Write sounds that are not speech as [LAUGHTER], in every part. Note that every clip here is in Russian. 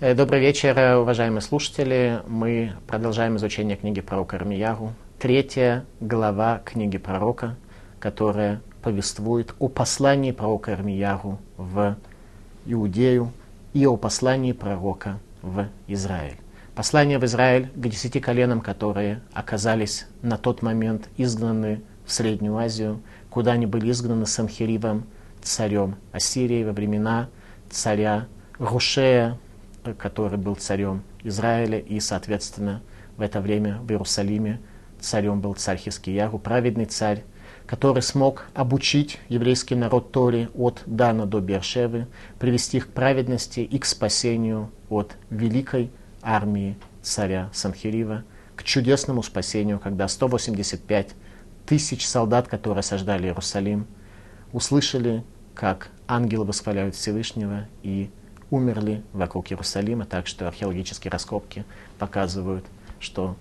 Э, Добрый вечер, э, уважаемые слушатели. Мы продолжаем изучение книги пророка Армиягу. Третья глава книги пророка, которая повествует о послании пророка Армиягу в Иудею и о послании пророка в Израиль. Послание в Израиль к десяти коленам, которые оказались на тот момент изгнаны в Среднюю Азию, куда они были изгнаны Санхиривом, царем Ассирии во времена царя Рушея, который был царем Израиля, и, соответственно, в это время в Иерусалиме царем был царь Хискиягу, праведный царь, который смог обучить еврейский народ Тори от Дана до Бершевы, привести их к праведности и к спасению от великой армии царя Санхирива, к чудесному спасению, когда 185 тысяч солдат, которые осаждали Иерусалим, услышали, как ангелы восхваляют Всевышнего и умерли вокруг Иерусалима, так что археологические раскопки показывают, что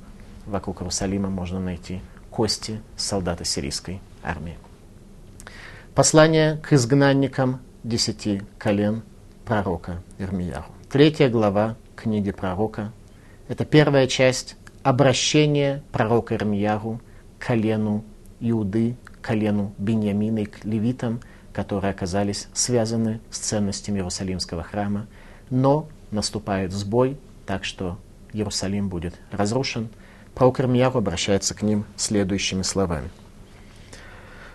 вокруг Иерусалима можно найти кости солдата сирийской армии. Послание к изгнанникам десяти колен пророка Ирмияху. Третья глава книги пророка. Это первая часть обращения пророка Ирмияху к колену Иуды, к колену Беньямина и к левитам, которые оказались связаны с ценностями Иерусалимского храма. Но наступает сбой, так что Иерусалим будет разрушен. Пророк Ирмияху обращается к ним следующими словами.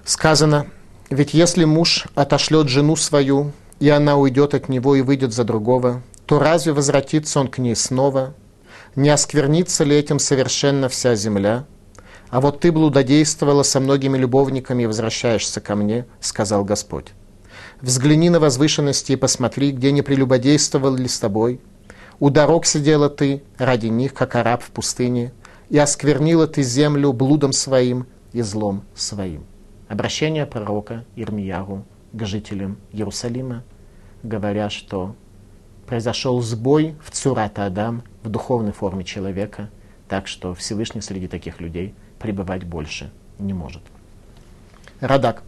Сказано, ведь если муж отошлет жену свою, и она уйдет от него и выйдет за другого, то разве возвратится он к ней снова? Не осквернится ли этим совершенно вся земля? А вот ты блудодействовала со многими любовниками и возвращаешься ко мне, сказал Господь. Взгляни на возвышенности и посмотри, где не прелюбодействовал ли с тобой. У дорог сидела ты ради них, как араб в пустыне, и осквернила ты землю блудом своим и злом своим. Обращение пророка Ирмияру к жителям Иерусалима, говоря, что произошел сбой в Цурата Адам, в духовной форме человека, так что Всевышний среди таких людей пребывать больше не может. Радак.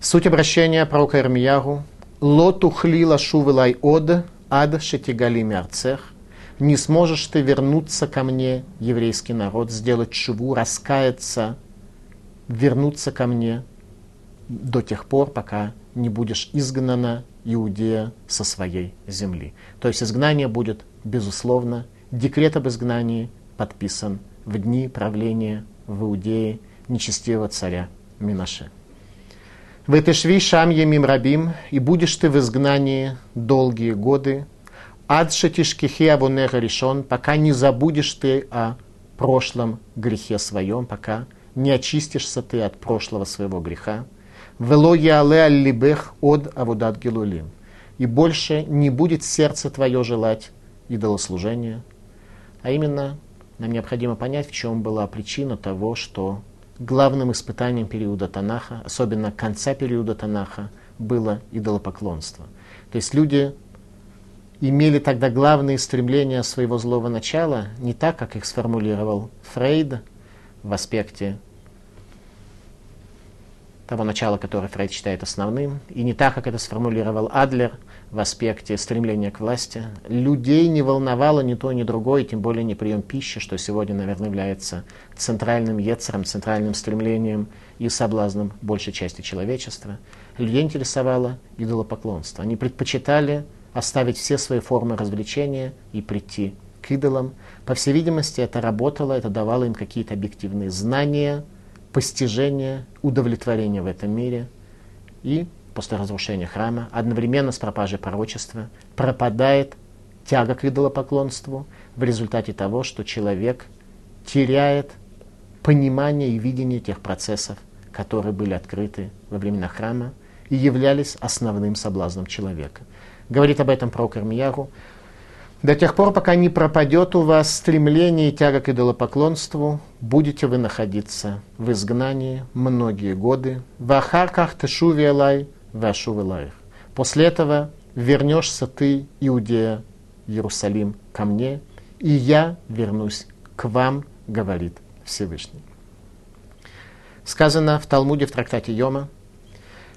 Суть обращения пророка Ирмияру «Лоту хлила шувелай од, ад шетигали мярцех» «Не сможешь ты вернуться ко мне, еврейский народ, сделать шуву, раскаяться, вернуться ко мне до тех пор, пока не будешь изгнана Иудея со своей земли». То есть изгнание будет, безусловно, декрет об изгнании подписан в дни правления в Иудее нечестивого царя Минаше. В этой шви шам емим рабим, и будешь ты в изгнании долгие годы, ад шатишкихи авонеха решен, пока не забудешь ты о прошлом грехе своем, пока не очистишься ты от прошлого своего греха. Вело яле аллибех от авудат гилулим. И больше не будет сердце твое желать идолослужения. А именно, нам необходимо понять, в чем была причина того, что главным испытанием периода Танаха, особенно конца периода Танаха, было идолопоклонство. То есть люди имели тогда главные стремления своего злого начала не так, как их сформулировал Фрейд в аспекте того начала, которое Фрейд считает основным, и не так, как это сформулировал Адлер в аспекте стремления к власти. Людей не волновало ни то, ни другое, тем более не прием пищи, что сегодня, наверное, является центральным ецером, центральным стремлением и соблазном большей части человечества. Людей интересовало идолопоклонство. Они предпочитали оставить все свои формы развлечения и прийти к идолам. По всей видимости, это работало, это давало им какие-то объективные знания – постижение, удовлетворение в этом мире. И после разрушения храма, одновременно с пропажей пророчества, пропадает тяга к идолопоклонству в результате того, что человек теряет понимание и видение тех процессов, которые были открыты во времена храма и являлись основным соблазном человека. Говорит об этом пророк Ирмияру. До тех пор, пока не пропадет у вас стремление и тяга к идолопоклонству, будете вы находиться в изгнании многие годы. В ахарках тешуви алай, вашу После этого вернешься ты, Иудея, Иерусалим, ко мне, и я вернусь к вам, говорит Всевышний. Сказано в Талмуде в трактате Йома,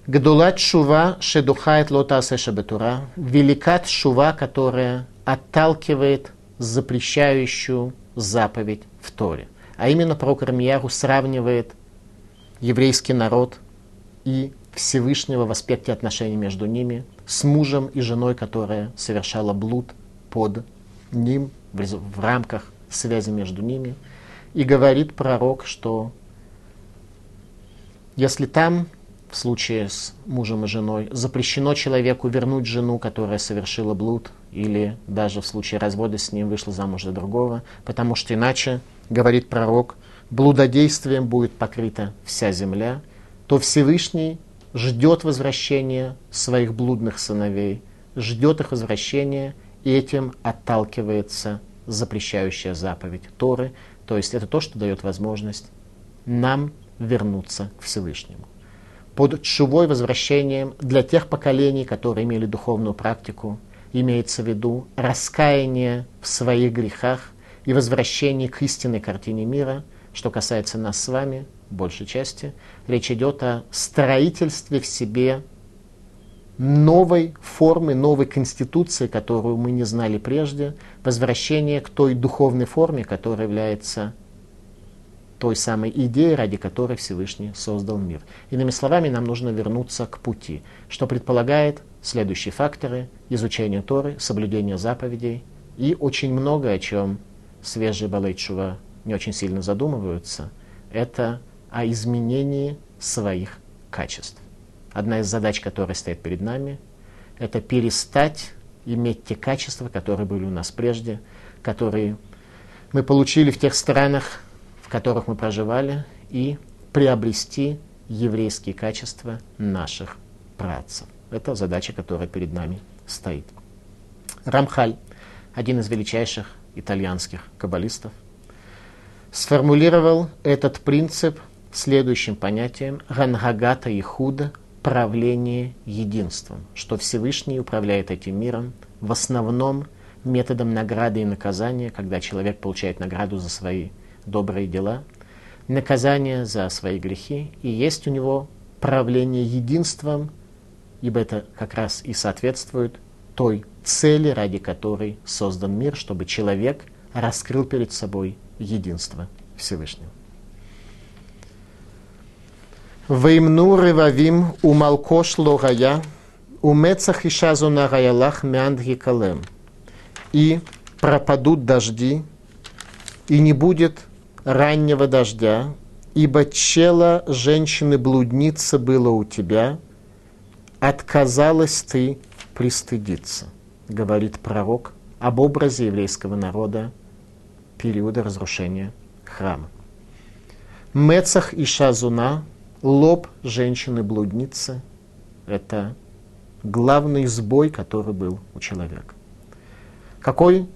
Гдулат шува шедухает лота асеша бетура, великат шува, которая отталкивает запрещающую заповедь в Торе. А именно пророк Рамияру сравнивает еврейский народ и Всевышнего в аспекте отношений между ними с мужем и женой, которая совершала блуд под ним в рамках связи между ними. И говорит пророк, что если там, в случае с мужем и женой, запрещено человеку вернуть жену, которая совершила блуд, или даже в случае развода с ним вышла замуж за другого, потому что иначе, говорит пророк, блудодействием будет покрыта вся земля, то Всевышний ждет возвращения своих блудных сыновей, ждет их возвращения, и этим отталкивается запрещающая заповедь Торы, то есть это то, что дает возможность нам вернуться к Всевышнему. Под чувой возвращением для тех поколений, которые имели духовную практику, имеется в виду раскаяние в своих грехах и возвращение к истинной картине мира. Что касается нас с вами, большей части, речь идет о строительстве в себе новой формы, новой конституции, которую мы не знали прежде, возвращение к той духовной форме, которая является той самой идеей, ради которой Всевышний создал мир. Иными словами, нам нужно вернуться к пути, что предполагает следующие факторы – изучение Торы, соблюдение заповедей и очень много, о чем свежие Балейчува не очень сильно задумываются, это о изменении своих качеств. Одна из задач, которая стоит перед нами, это перестать иметь те качества, которые были у нас прежде, которые мы получили в тех странах, которых мы проживали, и приобрести еврейские качества наших працев. Это задача, которая перед нами стоит. Рамхаль, один из величайших итальянских каббалистов, сформулировал этот принцип следующим понятием «ранхагата и худа» – правление единством, что Всевышний управляет этим миром в основном методом награды и наказания, когда человек получает награду за свои добрые дела, наказание за свои грехи, и есть у него правление единством, ибо это как раз и соответствует той цели, ради которой создан мир, чтобы человек раскрыл перед собой единство Всевышнего. Веймну ревавим умалкош логая, умецах ишазу нагаялах мяндги калем. И пропадут дожди, и не будет раннего дождя, ибо чела женщины-блудницы было у тебя, отказалась ты пристыдиться, говорит пророк об образе еврейского народа периода разрушения храма. Мецах и Шазуна, лоб женщины-блудницы, это главный сбой, который был у человека. Какой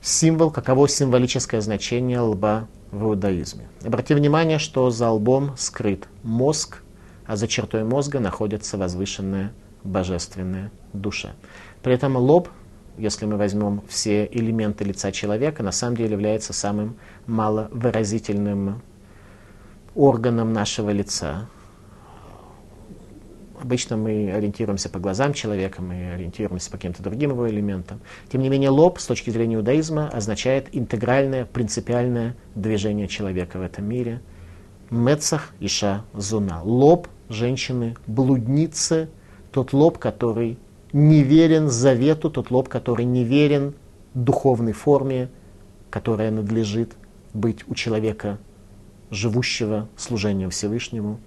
символ, каково символическое значение лба в иудаизме. Обрати внимание, что за лбом скрыт мозг, а за чертой мозга находится возвышенная божественная душа. При этом лоб, если мы возьмем все элементы лица человека, на самом деле является самым маловыразительным органом нашего лица. Обычно мы ориентируемся по глазам человека, мы ориентируемся по каким-то другим его элементам. Тем не менее, лоб с точки зрения иудаизма означает интегральное, принципиальное движение человека в этом мире. Мецах Иша Зуна. Лоб женщины, блудницы, тот лоб, который не верен завету, тот лоб, который не верен духовной форме, которая надлежит быть у человека, живущего служением Всевышнему.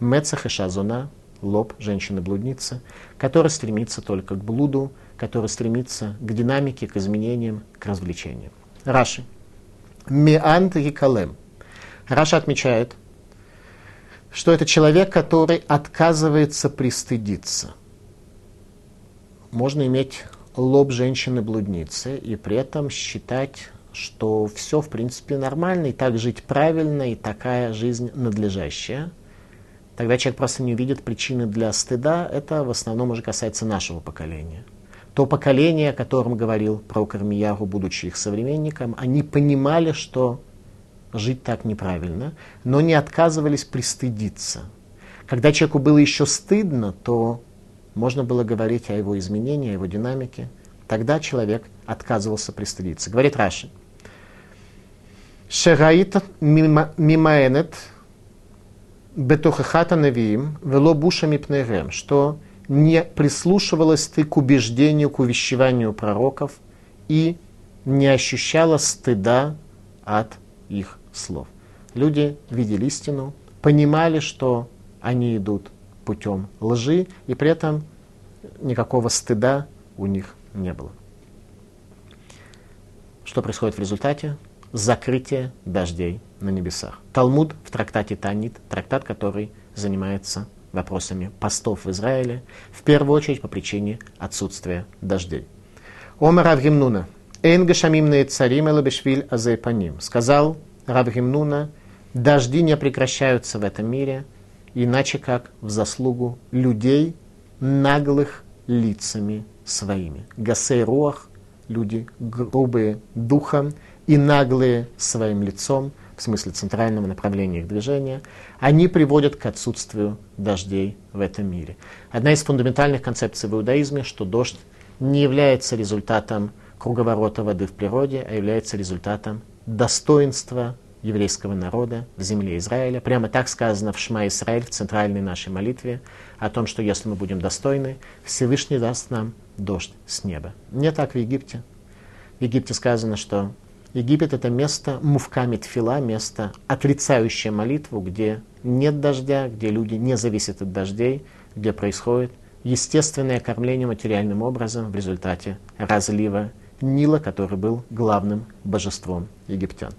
Мецах Иша Зуна лоб женщины-блудницы, которая стремится только к блуду, которая стремится к динамике, к изменениям, к развлечениям. Раши. Миант и Калем. Раша отмечает, что это человек, который отказывается пристыдиться. Можно иметь лоб женщины-блудницы и при этом считать, что все в принципе нормально, и так жить правильно, и такая жизнь надлежащая – Тогда человек просто не увидит причины для стыда. Это в основном уже касается нашего поколения. То поколение, о котором говорил про Кармияру, будучи их современником, они понимали, что жить так неправильно, но не отказывались пристыдиться. Когда человеку было еще стыдно, то можно было говорить о его изменении, о его динамике. Тогда человек отказывался пристыдиться. Говорит Раши. Шегаит мимаэнет бетохахата навиим вело буша мипнегем, что не прислушивалась ты к убеждению, к увещеванию пророков и не ощущала стыда от их слов. Люди видели истину, понимали, что они идут путем лжи, и при этом никакого стыда у них не было. Что происходит в результате? Закрытие дождей на небесах. Талмуд в трактате Танит, трактат, который занимается вопросами постов в Израиле, в первую очередь по причине отсутствия дождей. Омар Авгимнуна, Эн гашамимные царим элабешвиль азайпаним. Сказал Равгимнуна, дожди не прекращаются в этом мире, иначе как в заслугу людей, наглых лицами своими. Гасей руах, люди грубые духом и наглые своим лицом, в смысле центрального направления их движения, они приводят к отсутствию дождей в этом мире. Одна из фундаментальных концепций в иудаизме, что дождь не является результатом круговорота воды в природе, а является результатом достоинства еврейского народа в земле Израиля. Прямо так сказано в Шма Израиль, в центральной нашей молитве, о том, что если мы будем достойны, Всевышний даст нам дождь с неба. Не так в Египте. В Египте сказано, что Египет это место мувками тфила, место, отрицающее молитву, где нет дождя, где люди не зависят от дождей, где происходит естественное кормление материальным образом в результате разлива Нила, который был главным божеством египтян.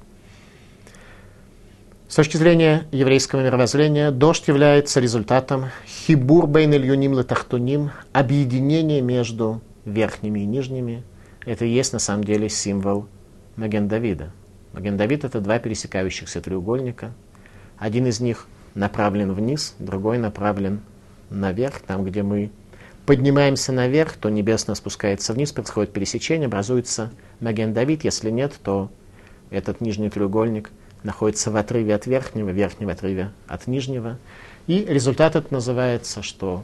С точки зрения еврейского мировоззрения, дождь является результатом хибур бейн ильюним летахтуним, объединения между верхними и нижними. Это и есть на самом деле символ Маген Давида. Маген Давид это два пересекающихся треугольника. Один из них направлен вниз, другой направлен наверх, там, где мы поднимаемся наверх, то небесно спускается вниз, происходит пересечение, образуется Маген Давид. Если нет, то этот нижний треугольник – находится в отрыве от верхнего, верхнего отрыве от нижнего. И результат это называется, что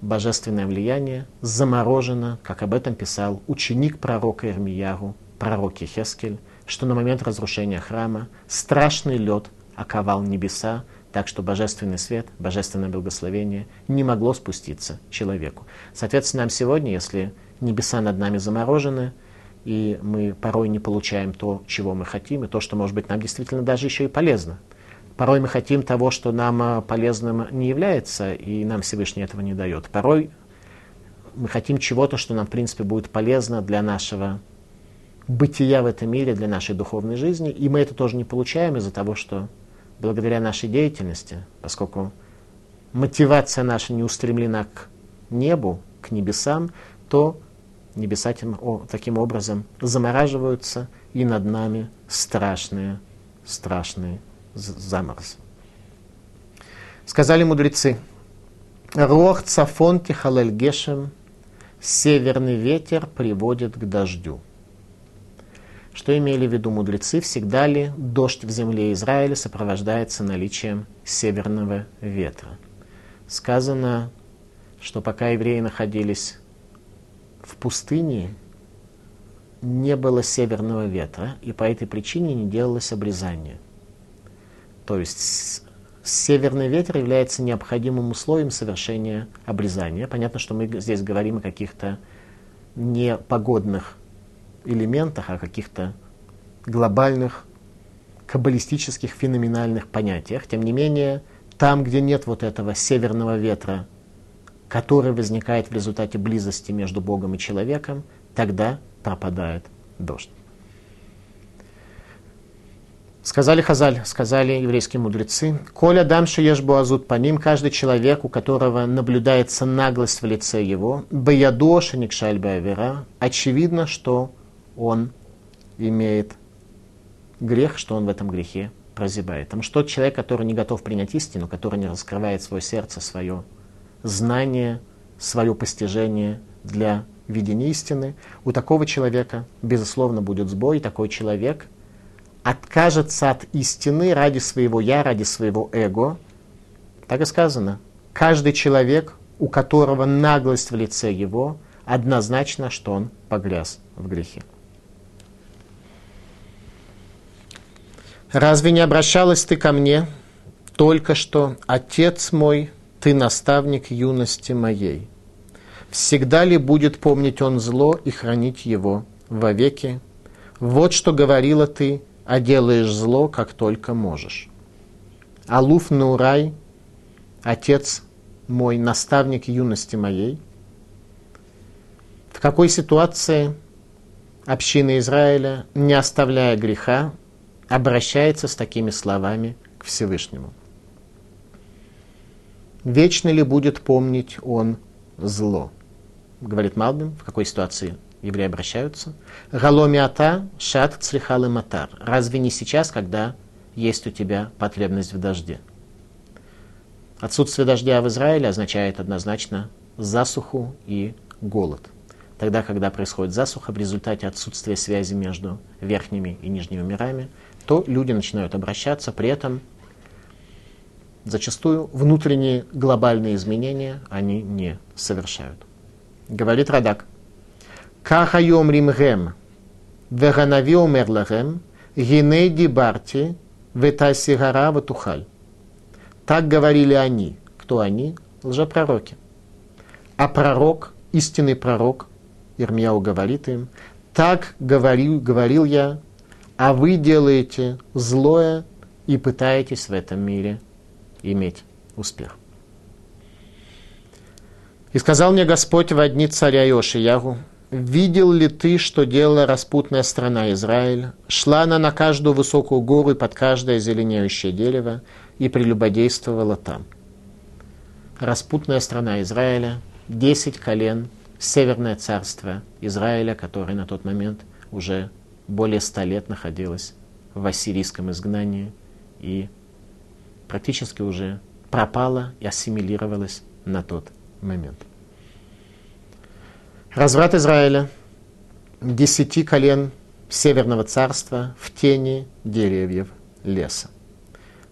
божественное влияние заморожено, как об этом писал ученик пророка Ирмияру, пророк Хескель, что на момент разрушения храма страшный лед оковал небеса, так что божественный свет, божественное благословение не могло спуститься человеку. Соответственно, нам сегодня, если небеса над нами заморожены, и мы порой не получаем то, чего мы хотим, и то, что, может быть, нам действительно даже еще и полезно. Порой мы хотим того, что нам а, полезным не является, и нам Всевышний этого не дает. Порой мы хотим чего-то, что нам, в принципе, будет полезно для нашего бытия в этом мире, для нашей духовной жизни, и мы это тоже не получаем из-за того, что благодаря нашей деятельности, поскольку мотивация наша не устремлена к небу, к небесам, то небеса тем, о, таким образом замораживаются, и над нами страшные, страшные заморозы. Сказали мудрецы, Рох цафон тихалель гешем, северный ветер приводит к дождю. Что имели в виду мудрецы? Всегда ли дождь в земле Израиля сопровождается наличием северного ветра? Сказано, что пока евреи находились в пустыне не было северного ветра, и по этой причине не делалось обрезание. То есть северный ветер является необходимым условием совершения обрезания. Понятно, что мы здесь говорим о каких-то не погодных элементах, а каких-то глобальных каббалистических феноменальных понятиях. Тем не менее, там, где нет вот этого северного ветра который возникает в результате близости между Богом и человеком, тогда пропадает дождь. Сказали Хазаль, сказали еврейские мудрецы, «Коля дамши ешбу азут по ним, каждый человек, у которого наблюдается наглость в лице его, баядоша никшаль вера, очевидно, что он имеет грех, что он в этом грехе прозябает. Потому что тот человек, который не готов принять истину, который не раскрывает свое сердце, свое знание, свое постижение для видения истины, у такого человека, безусловно, будет сбой. Такой человек откажется от истины ради своего я, ради своего эго. Так и сказано. Каждый человек, у которого наглость в лице его, однозначно, что он погряз в грехе. Разве не обращалась ты ко мне только что, Отец мой, ты наставник юности моей? Всегда ли будет помнить он зло и хранить его вовеки? Вот что говорила ты, а делаешь зло, как только можешь. Алуф Нурай, отец мой, наставник юности моей. В какой ситуации община Израиля, не оставляя греха, обращается с такими словами к Всевышнему? Вечно ли будет помнить он зло? Говорит Малбим, в какой ситуации евреи обращаются? Галомиата шат цлихалы матар. Разве не сейчас, когда есть у тебя потребность в дожде. Отсутствие дождя в Израиле означает однозначно засуху и голод. Тогда, когда происходит засуха в результате отсутствия связи между верхними и нижними мирами, то люди начинают обращаться, при этом зачастую внутренние глобальные изменения они не совершают. Говорит Радак. Кахайом римгем, веганави умерлахем, гиней дибарти, Ветасигара Ватухаль. Так говорили они. Кто они? Лжепророки. А пророк, истинный пророк, Ирмияу говорит им, так говорил, говорил я, а вы делаете злое и пытаетесь в этом мире иметь успех. И сказал мне Господь в одни царя Иошиягу, Видел ли ты, что делала распутная страна Израиль? Шла она на каждую высокую гору и под каждое зеленеющее дерево и прелюбодействовала там. Распутная страна Израиля, десять колен, северное царство Израиля, которое на тот момент уже более ста лет находилось в ассирийском изгнании и практически уже пропало и ассимилировалось на тот момент. Разврат Израиля, десяти колен Северного царства в тени деревьев леса.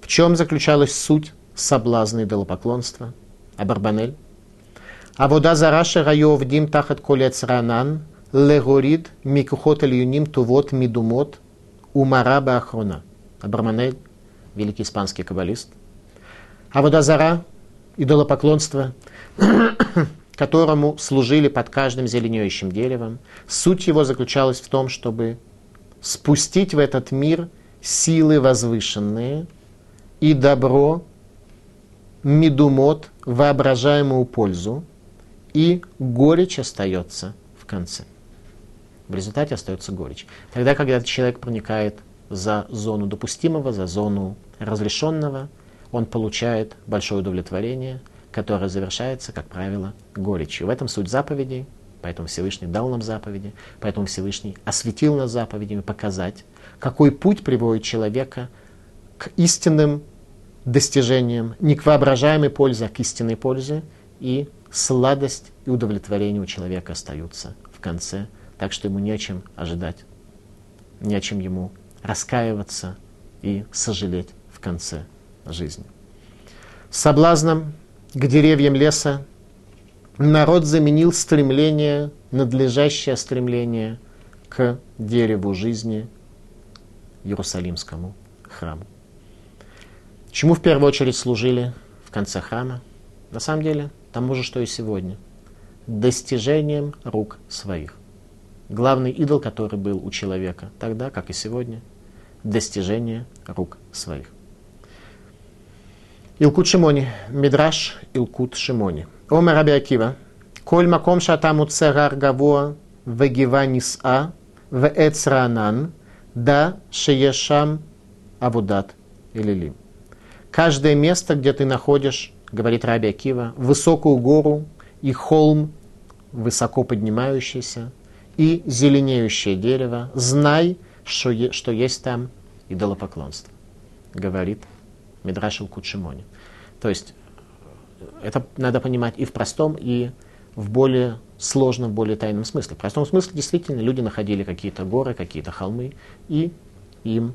В чем заключалась суть соблазна и идолопоклонства? Абарбанель. Авода зараша раев дим тахат колец ранан, легорид микухот ильюним тувот мидумот умараба ахрона. Абарбанель, великий испанский каббалист. Авода зара, идолопоклонство, [COUGHS] которому служили под каждым зеленеющим деревом. Суть его заключалась в том, чтобы спустить в этот мир силы возвышенные и добро, медумот, воображаемую пользу, и горечь остается в конце. В результате остается горечь. Тогда, когда человек проникает за зону допустимого, за зону разрешенного, он получает большое удовлетворение – которая завершается, как правило, горечью. В этом суть заповедей, поэтому Всевышний дал нам заповеди, поэтому Всевышний осветил нас заповедями, показать, какой путь приводит человека к истинным достижениям, не к воображаемой пользе, а к истинной пользе, и сладость и удовлетворение у человека остаются в конце, так что ему нечем ожидать, нечем ему раскаиваться и сожалеть в конце жизни. Соблазном к деревьям леса, народ заменил стремление, надлежащее стремление к дереву жизни, Иерусалимскому храму. Чему в первую очередь служили в конце храма? На самом деле, тому же, что и сегодня. Достижением рук своих. Главный идол, который был у человека тогда, как и сегодня, достижение рук своих. Илкут Шимони, Мидраш Илкут Шимони. Омер Раби Акива, Коль маком шатам уцерар гавуа, вегива ниса, веэцранан, да шеешам авудат илилим. Каждое место, где ты находишь, говорит Раби Акива, высокую гору и холм, высоко поднимающийся, и зеленеющее дерево, знай, что, е, что есть там идолопоклонство, говорит Мидрашил Кучимони. То есть это надо понимать и в простом, и в более сложном, более тайном смысле. В простом смысле действительно люди находили какие-то горы, какие-то холмы, и им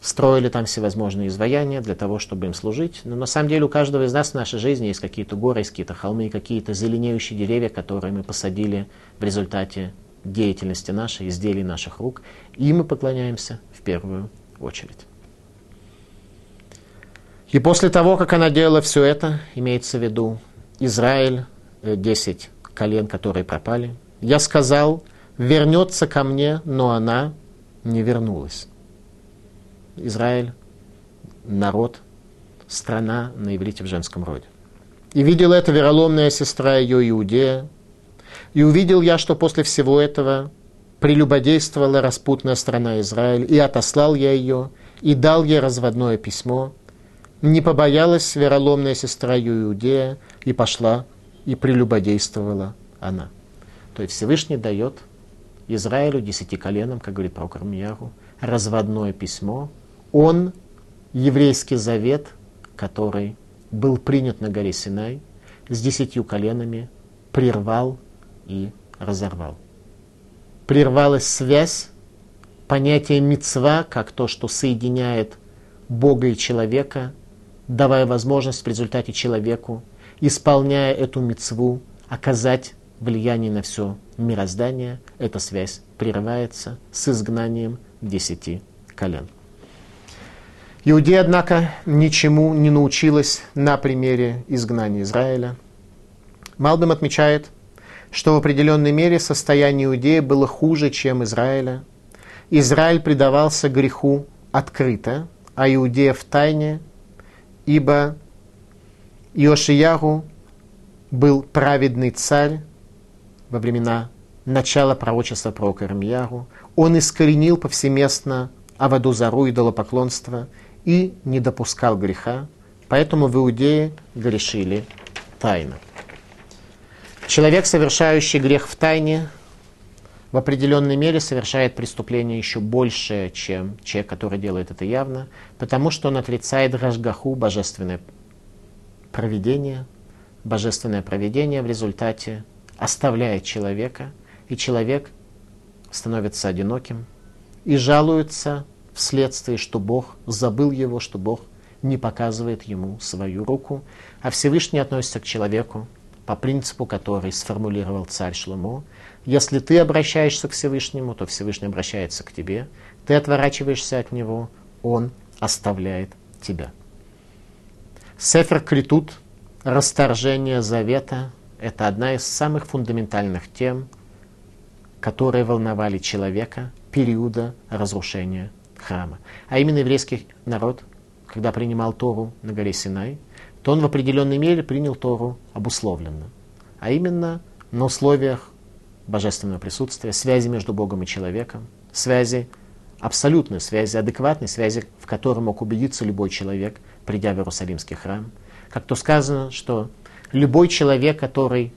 строили там всевозможные изваяния для того, чтобы им служить. Но на самом деле у каждого из нас в нашей жизни есть какие-то горы, есть какие-то холмы, какие-то зеленеющие деревья, которые мы посадили в результате деятельности нашей, изделий наших рук. И мы поклоняемся в первую очередь. И после того, как она делала все это, имеется в виду Израиль, 10 э, колен, которые пропали, я сказал, вернется ко мне, но она не вернулась. Израиль, народ, страна на иврите в женском роде. И видела это вероломная сестра ее Иудея. И увидел я, что после всего этого прелюбодействовала распутная страна Израиль, и отослал я ее, и дал ей разводное письмо. Не побоялась вероломная сестра ее Иудея, и пошла, и прелюбодействовала она. То есть Всевышний дает Израилю, десяти коленам, как говорит про Кармияру, разводное письмо, он еврейский завет, который был принят на горе Синай, с десятью коленами прервал и разорвал. Прервалась связь, понятие мецва, как то, что соединяет Бога и человека, давая возможность в результате человеку, исполняя эту мецву, оказать влияние на все мироздание, эта связь прерывается с изгнанием десяти колен. Иудея, однако, ничему не научилась на примере изгнания Израиля. Малбим отмечает, что в определенной мере состояние Иудеи было хуже, чем Израиля. Израиль предавался греху открыто, а Иудея в тайне, ибо Иошиягу был праведный царь во времена начала пророчества про Ирмияру. Он искоренил повсеместно Аваду Зару, идолопоклонство – и не допускал греха, поэтому в Иудее грешили тайно. Человек, совершающий грех в тайне, в определенной мере совершает преступление еще большее, чем человек, который делает это явно, потому что он отрицает Рашгаху, божественное проведение, божественное проведение в результате оставляет человека, и человек становится одиноким и жалуется вследствие, что Бог забыл его, что Бог не показывает ему свою руку, а Всевышний относится к человеку по принципу, который сформулировал царь Шломо. Если ты обращаешься к Всевышнему, то Всевышний обращается к тебе. Ты отворачиваешься от него, он оставляет тебя. Сефер Критут, расторжение завета, это одна из самых фундаментальных тем, которые волновали человека периода разрушения храма. А именно еврейский народ, когда принимал Тору на горе Синай, то он в определенной мере принял Тору обусловленно. А именно на условиях божественного присутствия, связи между Богом и человеком, связи абсолютной связи, адекватной связи, в которой мог убедиться любой человек, придя в Иерусалимский храм. Как то сказано, что любой человек, который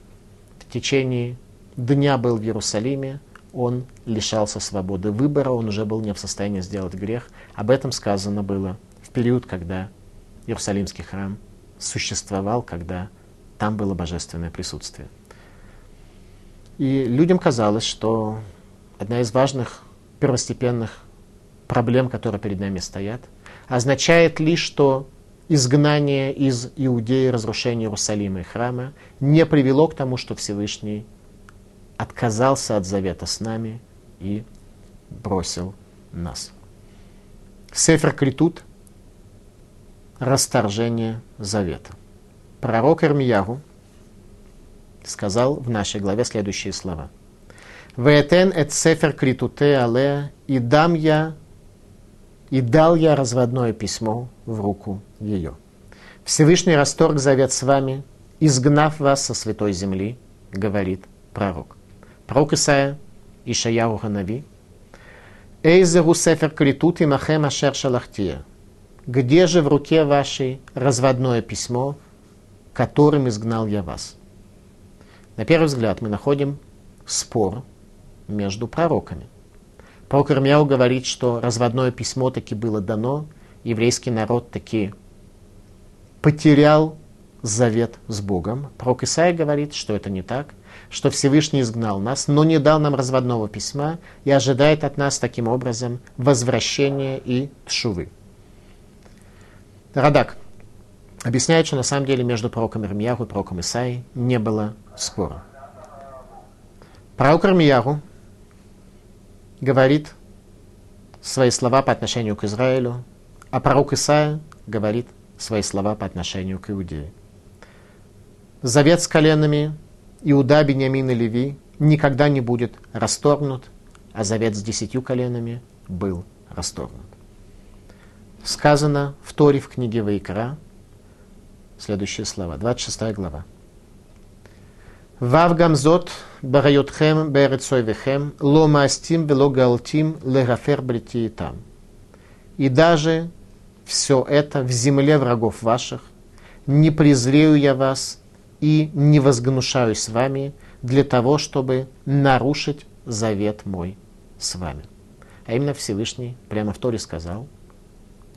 в течение дня был в Иерусалиме, он лишался свободы выбора, он уже был не в состоянии сделать грех. Об этом сказано было в период, когда Иерусалимский храм существовал, когда там было божественное присутствие. И людям казалось, что одна из важных первостепенных проблем, которые перед нами стоят, означает лишь, что изгнание из Иудеи, разрушение Иерусалима и храма не привело к тому, что Всевышний отказался от завета с нами и бросил нас. Сефер Критут – расторжение завета. Пророк Ирмиягу сказал в нашей главе следующие слова. «Веетен эт сефер критуте але, и дам я, и дал я разводное письмо в руку ее. Всевышний расторг завет с вами, изгнав вас со святой земли, говорит пророк. Пророк Исаия, Ишаяу Ханави. Эйзеру сефер критут и махем ашер шалахтия. Где же в руке вашей разводное письмо, которым изгнал я вас? На первый взгляд мы находим спор между пророками. Пророк Ирмияу говорит, что разводное письмо таки было дано, еврейский народ таки потерял завет с Богом. Пророк Исаия говорит, что это не так – что Всевышний изгнал нас, но не дал нам разводного письма и ожидает от нас таким образом возвращения и тшувы. Радак объясняет, что на самом деле между пророком Ирмияру и пророком Исаи не было спора. Пророк Ирмияру говорит свои слова по отношению к Израилю, а пророк Исаия говорит свои слова по отношению к Иудее. Завет с коленами Иуда, Бениамин и Леви никогда не будет расторгнут, а завет с десятью коленами был расторгнут. Сказано в Торе в книге Вайкра, следующие слова, 26 глава. Вав гамзот барайотхем берецойвехем ло маастим вело галтим легафер там. И даже все это в земле врагов ваших, не презрею я вас и не возгнушаюсь с вами для того, чтобы нарушить завет мой с вами. А именно Всевышний прямо в Торе сказал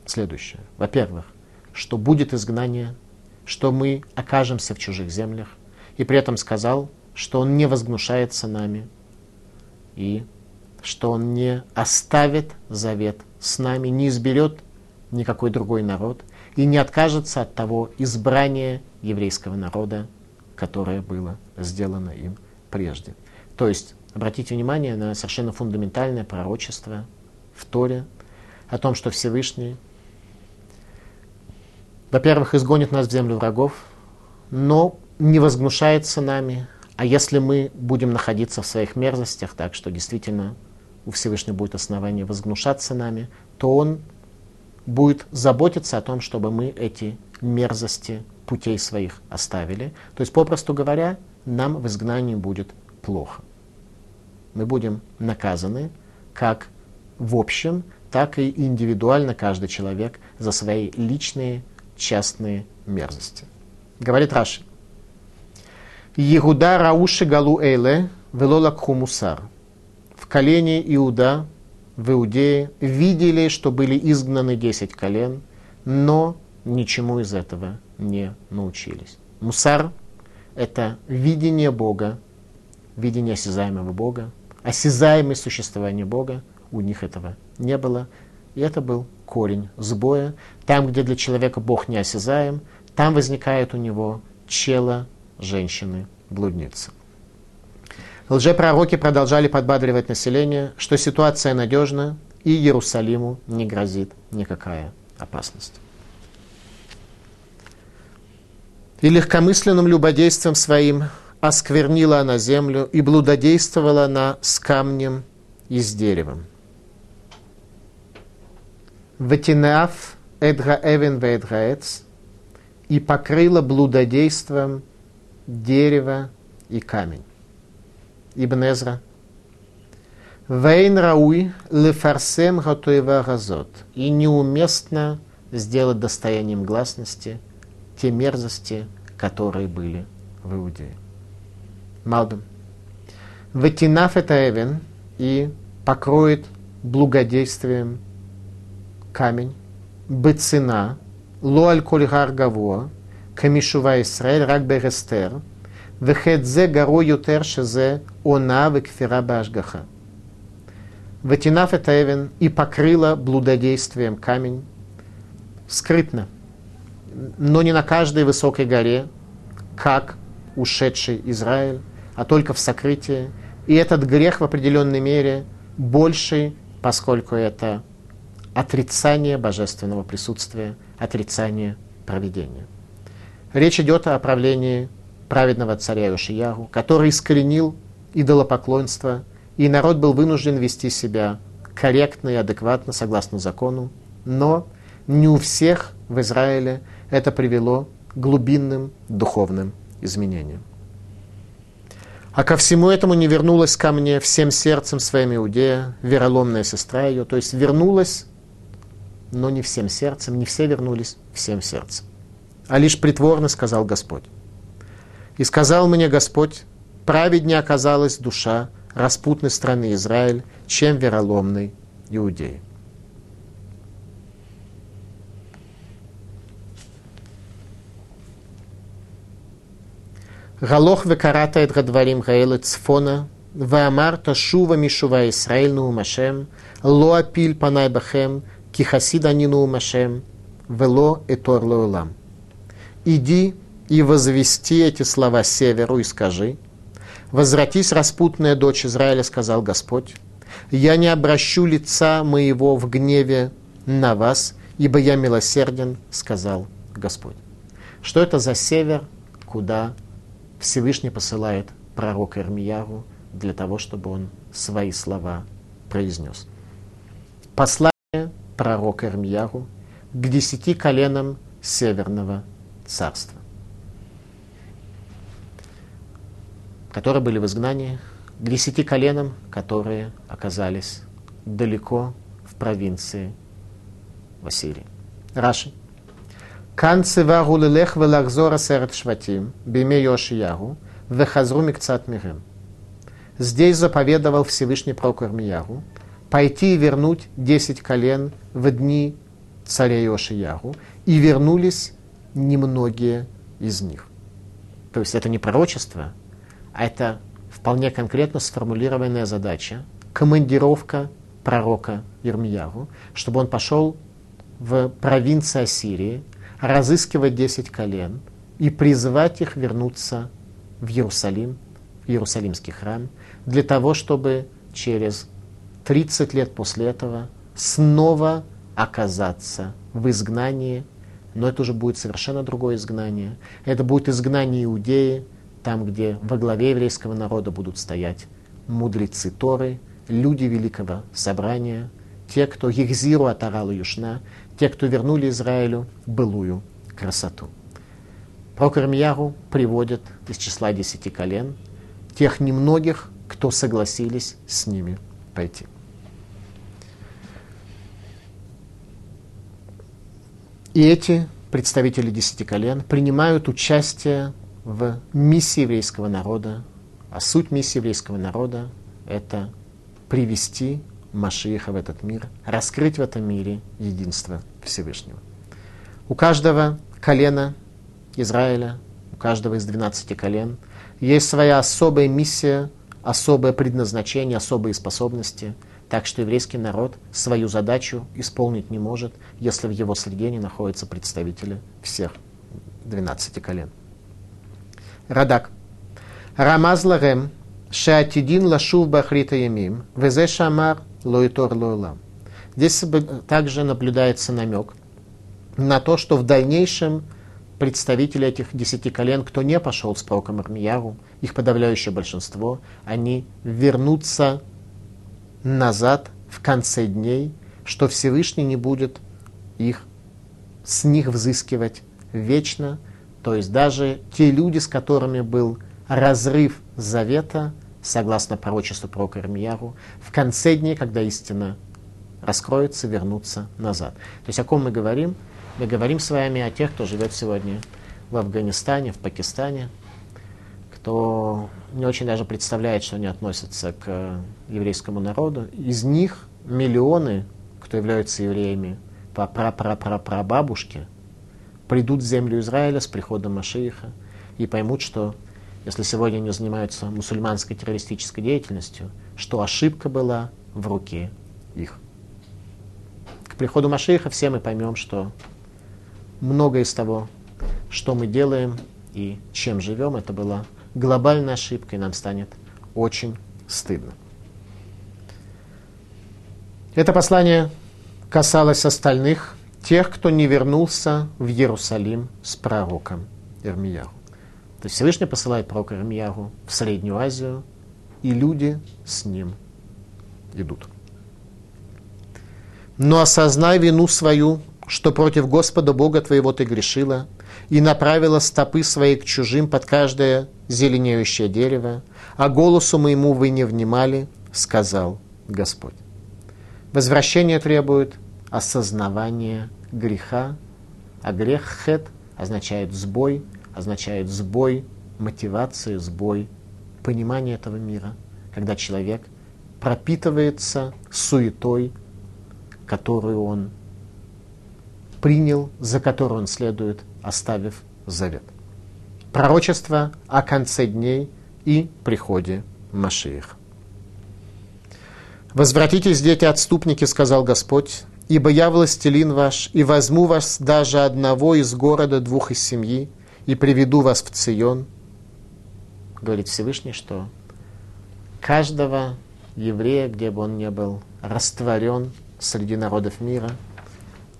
следующее. Во-первых, что будет изгнание, что мы окажемся в чужих землях, и при этом сказал, что он не возгнушается нами, и что он не оставит завет с нами, не изберет никакой другой народ и не откажется от того избрания еврейского народа, которое было сделано им прежде. То есть, обратите внимание на совершенно фундаментальное пророчество в Торе о том, что Всевышний, во-первых, изгонит нас в землю врагов, но не возгнушается нами, а если мы будем находиться в своих мерзостях, так что действительно у Всевышнего будет основание возгнушаться нами, то Он будет заботиться о том, чтобы мы эти мерзости путей своих оставили. То есть, попросту говоря, нам в изгнании будет плохо. Мы будем наказаны как в общем, так и индивидуально каждый человек за свои личные, частные мерзости. Говорит Раши. Иуда рауши галу эйле велола хумусар. В колене Иуда в Иудее видели, что были изгнаны десять колен, но ничему из этого не научились. Мусар – это видение Бога, видение осязаемого Бога, осязаемое существование Бога, у них этого не было. И это был корень сбоя. Там, где для человека Бог не осязаем, там возникает у него чело женщины-блудницы. Лжепророки продолжали подбадривать население, что ситуация надежна и Иерусалиму не грозит никакая опасность. И легкомысленным любодейством своим осквернила она землю, и блудодействовала она с камнем и с деревом. Ветинеав эдга эвен вэдгаэц и покрыла блудодейством дерево и камень. Ибн Эзра. Вейн рауй лефарсем гатуева газот. И неуместно сделать достоянием гласности те мерзости, которые были в Иудее. Малдом. Ватинаф это Эвен и покроет благодействием камень, быцина, лоаль коль гаргавуа, камишува Исраэль, рак берестер, вехедзе горо ютер шезе она векфера башгаха. Ватинаф это Эвен и покрыла блудодействием камень скрытно, но не на каждой высокой горе, как ушедший Израиль, а только в сокрытии. И этот грех в определенной мере больший, поскольку это отрицание божественного присутствия, отрицание проведения. Речь идет о правлении праведного царя Иошиягу, который искоренил идолопоклонство, и народ был вынужден вести себя корректно и адекватно, согласно закону, но не у всех в Израиле это привело к глубинным духовным изменениям. А ко всему этому не вернулась ко мне всем сердцем своим Иудея, вероломная сестра ее, то есть вернулась, но не всем сердцем, не все вернулись всем сердцем, а лишь притворно сказал Господь. И сказал мне Господь, праведнее оказалась душа распутной страны Израиль, чем вероломной Иудеи. Галох векаратает гадварим Гаэла Цфона, Ваамар Ташува Мишува Исраиль Нуумашем, Лоапиль Панай Бахем, Кихасида Нинуумашем, Вело Этор Лоулам. Иди и возвести эти слова северу и скажи, «Возвратись, распутная дочь Израиля», — сказал Господь, «я не обращу лица моего в гневе на вас, ибо я милосерден», — сказал Господь. Что это за север, куда Всевышний посылает пророка Ирмияру для того, чтобы он свои слова произнес? Послание пророка Ирмияру к десяти коленам Северного царства. которые были в изгнании, к десяти коленам, которые оказались далеко в провинции в Ассирии. Раши. Кан цевару лелех велахзора серед шватим, биме Йошиягу, вехазру микцат мирем. Здесь заповедовал Всевышний пророк Ирмиягу пойти и вернуть десять колен в дни царя Йошиягу, и вернулись немногие из них. То есть это не пророчество, а это вполне конкретно сформулированная задача, командировка пророка Ирмияру, чтобы он пошел в провинции Ассирии, разыскивать 10 колен и призывать их вернуться в Иерусалим, в Иерусалимский храм, для того, чтобы через 30 лет после этого снова оказаться в изгнании, но это уже будет совершенно другое изгнание. Это будет изгнание Иудеи, там, где во главе еврейского народа будут стоять мудрецы Торы, люди великого собрания, те, кто Ехзиру Атарал Юшна, те, кто вернули Израилю былую красоту. Пророк Ирмияру приводит из числа десяти колен тех немногих, кто согласились с ними пойти. И эти представители десяти колен принимают участие в миссии еврейского народа. А суть миссии еврейского народа – это привести Машииха в этот мир, раскрыть в этом мире единство Всевышнего. У каждого колена Израиля, у каждого из 12 колен есть своя особая миссия, особое предназначение, особые способности. Так что еврейский народ свою задачу исполнить не может, если в его среде не находятся представители всех 12 колен. Радак. Рамаз лагем, шатидин лашув бахрита ямим, везе шамар лоитор лойлам. Здесь также наблюдается намек на то, что в дальнейшем представители этих десяти колен, кто не пошел с пророком Армияру, их подавляющее большинство, они вернутся назад в конце дней, что Всевышний не будет их с них взыскивать вечно, то есть даже те люди, с которыми был разрыв завета, согласно пророчеству пророка Ирмияру, в конце дней, когда истина раскроется, вернутся назад. То есть о ком мы говорим? Мы говорим с вами о тех, кто живет сегодня в Афганистане, в Пакистане, кто не очень даже представляет, что они относятся к еврейскому народу. Из них миллионы, кто являются евреями, по прапрапрапрабабушке, придут в землю Израиля с приходом Машииха и поймут, что если сегодня они занимаются мусульманской террористической деятельностью, что ошибка была в руке их. К приходу Машииха все мы поймем, что многое из того, что мы делаем и чем живем, это была глобальная ошибка, и нам станет очень стыдно. Это послание касалось остальных тех, кто не вернулся в Иерусалим с пророком Ирмияру. То есть Всевышний посылает пророка Ирмияру в Среднюю Азию, и люди с ним идут. Но осознай вину свою, что против Господа Бога твоего ты грешила, и направила стопы свои к чужим под каждое зеленеющее дерево, а голосу моему вы не внимали, сказал Господь. Возвращение требует осознавание греха, а грех хет означает сбой, означает сбой мотивации, сбой понимания этого мира, когда человек пропитывается суетой, которую он принял, за которую он следует, оставив завет. пророчество о конце дней и приходе Машиих. «Возвратитесь, дети отступники, — сказал Господь, — ибо я властелин ваш, и возьму вас даже одного из города, двух из семьи, и приведу вас в Цион». Говорит Всевышний, что каждого еврея, где бы он ни был, растворен среди народов мира,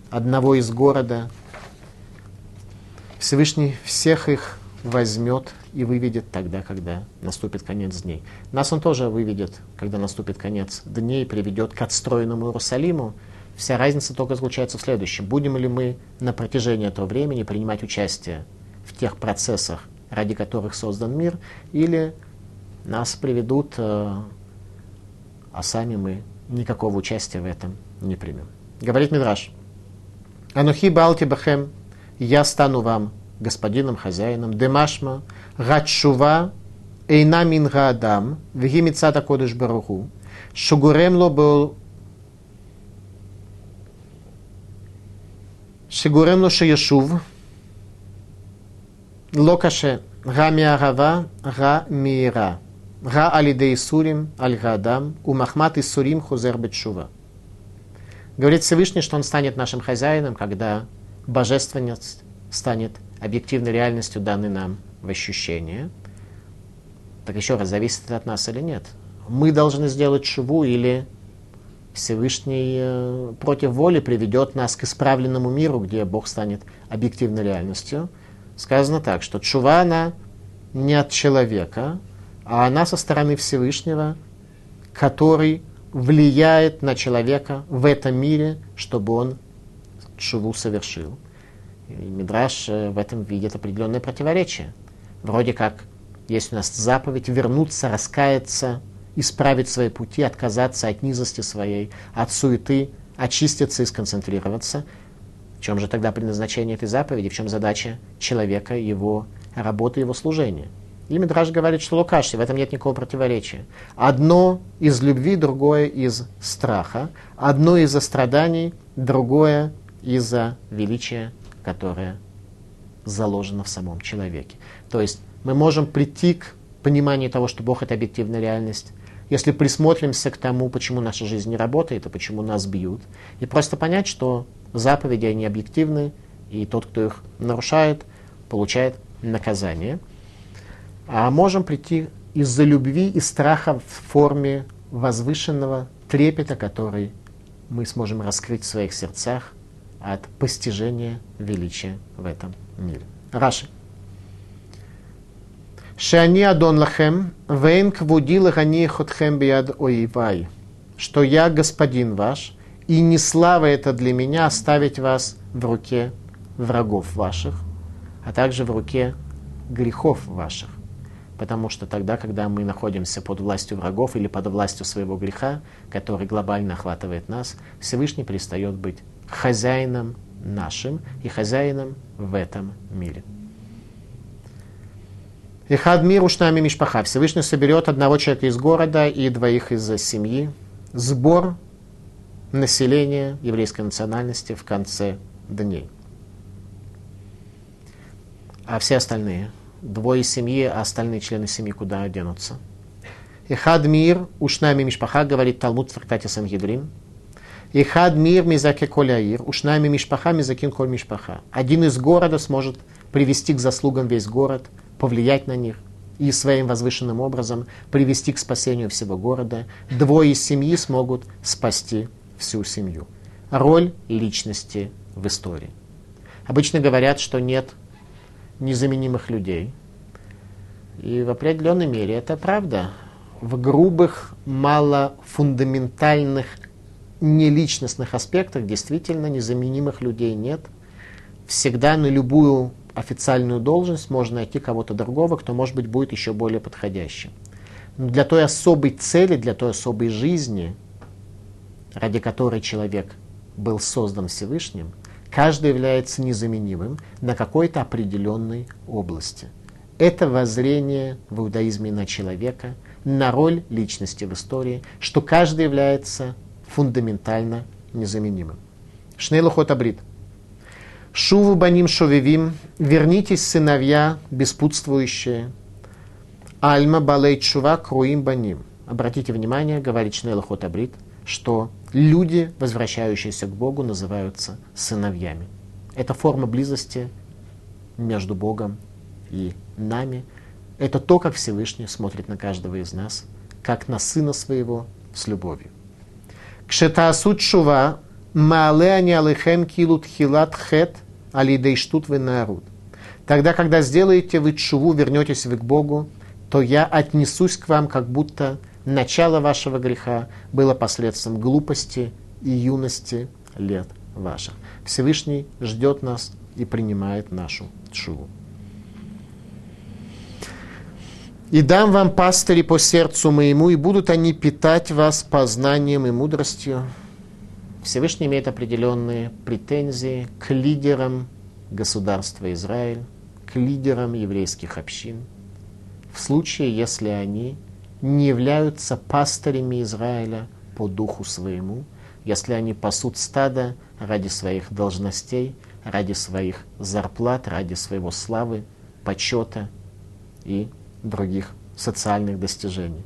одного из города, Всевышний всех их возьмет и выведет тогда, когда наступит конец дней. Нас Он тоже выведет, когда наступит конец дней, приведет к отстроенному Иерусалиму. Вся разница только заключается в следующем. Будем ли мы на протяжении этого времени принимать участие в тех процессах, ради которых создан мир, или нас приведут, э, а сами мы никакого участия в этом не примем. Говорит Мидраш. Анухи балти бахем, я стану вам господином, хозяином, демашма, гачува, эйна минга адам, вги мицата кодыш баруху, шугурем ло был שגורם לו שישוב, לא קשה, רע מהערבה, רע מהירה, רע על ידי איסורים על האדם, ומחמת איסורים חוזר בתשובה. Говорит Всевышний, что он станет нашим хозяином, когда божественность станет объективной реальностью, данной нам в ощущение. Так еще раз, зависит от нас или нет. Мы должны сделать шву или Всевышний э, против воли приведет нас к исправленному миру, где Бог станет объективной реальностью. Сказано так, что чува она не от человека, а она со стороны Всевышнего, который влияет на человека в этом мире, чтобы он чуву совершил. И Мидраш э, в этом видит определенное противоречие. Вроде как есть у нас заповедь вернуться, раскаяться, исправить свои пути, отказаться от низости своей, от суеты, очиститься и сконцентрироваться. В чем же тогда предназначение этой заповеди, в чем задача человека, его работы, его служения? И Мидраш говорит, что Лукаши, в этом нет никакого противоречия. Одно из любви, другое из страха, одно из-за страданий, другое из-за величия которое заложено в самом человеке. То есть мы можем прийти к пониманию того, что Бог — это объективная реальность, если присмотримся к тому, почему наша жизнь не работает и почему нас бьют, и просто понять, что заповеди, они объективны, и тот, кто их нарушает, получает наказание. А можем прийти из-за любви и страха в форме возвышенного трепета, который мы сможем раскрыть в своих сердцах от постижения величия в этом мире. Раши. Шани адон лахем, вейн квуди лахани хотхем биад оивай. Что я господин ваш, и не слава это для меня оставить вас в руке врагов ваших, а также в руке грехов ваших. Потому что тогда, когда мы находимся под властью врагов или под властью своего греха, который глобально охватывает нас, Всевышний перестает быть хозяином нашим и хозяином в этом мире. Ихад мир уж нами мишпаха. Всевышний соберет одного человека из города и двоих из семьи. Сбор населения еврейской национальности в конце дней. А все остальные, двое семьи, а остальные члены семьи куда денутся? Ихад мир уж нами мишпаха, говорит Талмуд в трактате Сангидрин. И хад мир мизаке коляир, уж нами мишпаха мизакин коль мишпаха. Один из города сможет привести к заслугам весь город, повлиять на них и своим возвышенным образом привести к спасению всего города. Двое из семьи смогут спасти всю семью. Роль личности в истории. Обычно говорят, что нет незаменимых людей. И в определенной мере это правда. В грубых, малофундаментальных неличностных аспектах действительно незаменимых людей нет. Всегда на любую официальную должность можно найти кого-то другого, кто, может быть, будет еще более подходящим. Но для той особой цели, для той особой жизни, ради которой человек был создан Всевышним, каждый является незаменимым на какой-то определенной области. Это воззрение в иудаизме на человека, на роль личности в истории, что каждый является фундаментально незаменимым. Шнейлухот абрит. Шуву баним шовевим, вернитесь, сыновья, беспутствующие. Альма балей чува круим баним. Обратите внимание, говорит Шнелахот Абрит, что люди, возвращающиеся к Богу, называются сыновьями. Это форма близости между Богом и нами. Это то, как Всевышний смотрит на каждого из нас, как на сына своего с любовью. Кшетаасут шува маале ани алехем килут хилат хет алидейштут вы. Тогда, когда сделаете вы чуву, вернетесь вы к Богу, то я отнесусь к вам, как будто начало вашего греха было последствием глупости и юности лет ваших. Всевышний ждет нас и принимает нашу чуву. «И дам вам пастыри по сердцу моему, и будут они питать вас познанием и мудростью». Всевышний имеет определенные претензии к лидерам государства Израиль, к лидерам еврейских общин, в случае, если они не являются пастырями Израиля по духу своему, если они пасут стадо ради своих должностей, ради своих зарплат, ради своего славы, почета и других социальных достижений.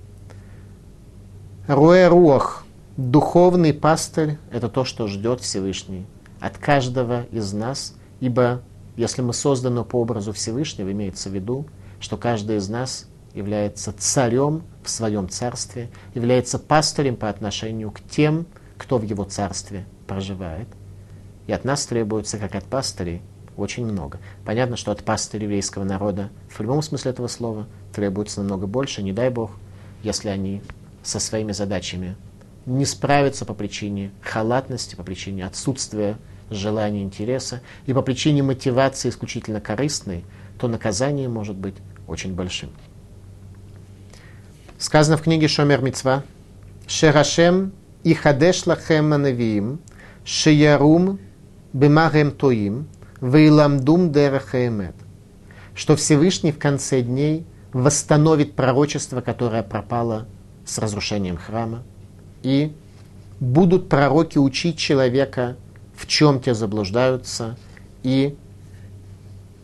Руэ Руах, духовный пастырь, это то, что ждет Всевышний от каждого из нас, ибо если мы созданы по образу Всевышнего, имеется в виду, что каждый из нас является царем в своем царстве, является пастырем по отношению к тем, кто в его царстве проживает. И от нас требуется, как от пастырей, очень много. Понятно, что от пастыря еврейского народа в любом смысле этого слова требуется намного больше, не дай бог, если они со своими задачами не справятся по причине халатности, по причине отсутствия желания, интереса и по причине мотивации исключительно корыстной, то наказание может быть очень большим. Сказано в книге Шомер Мицва, Шерашем и Хадеш лахем манавиим, Шеярум бемарем тоим, вейламдум дерахаэмет. Что Всевышний в конце дней – восстановит пророчество, которое пропало с разрушением храма, и будут пророки учить человека, в чем те заблуждаются, и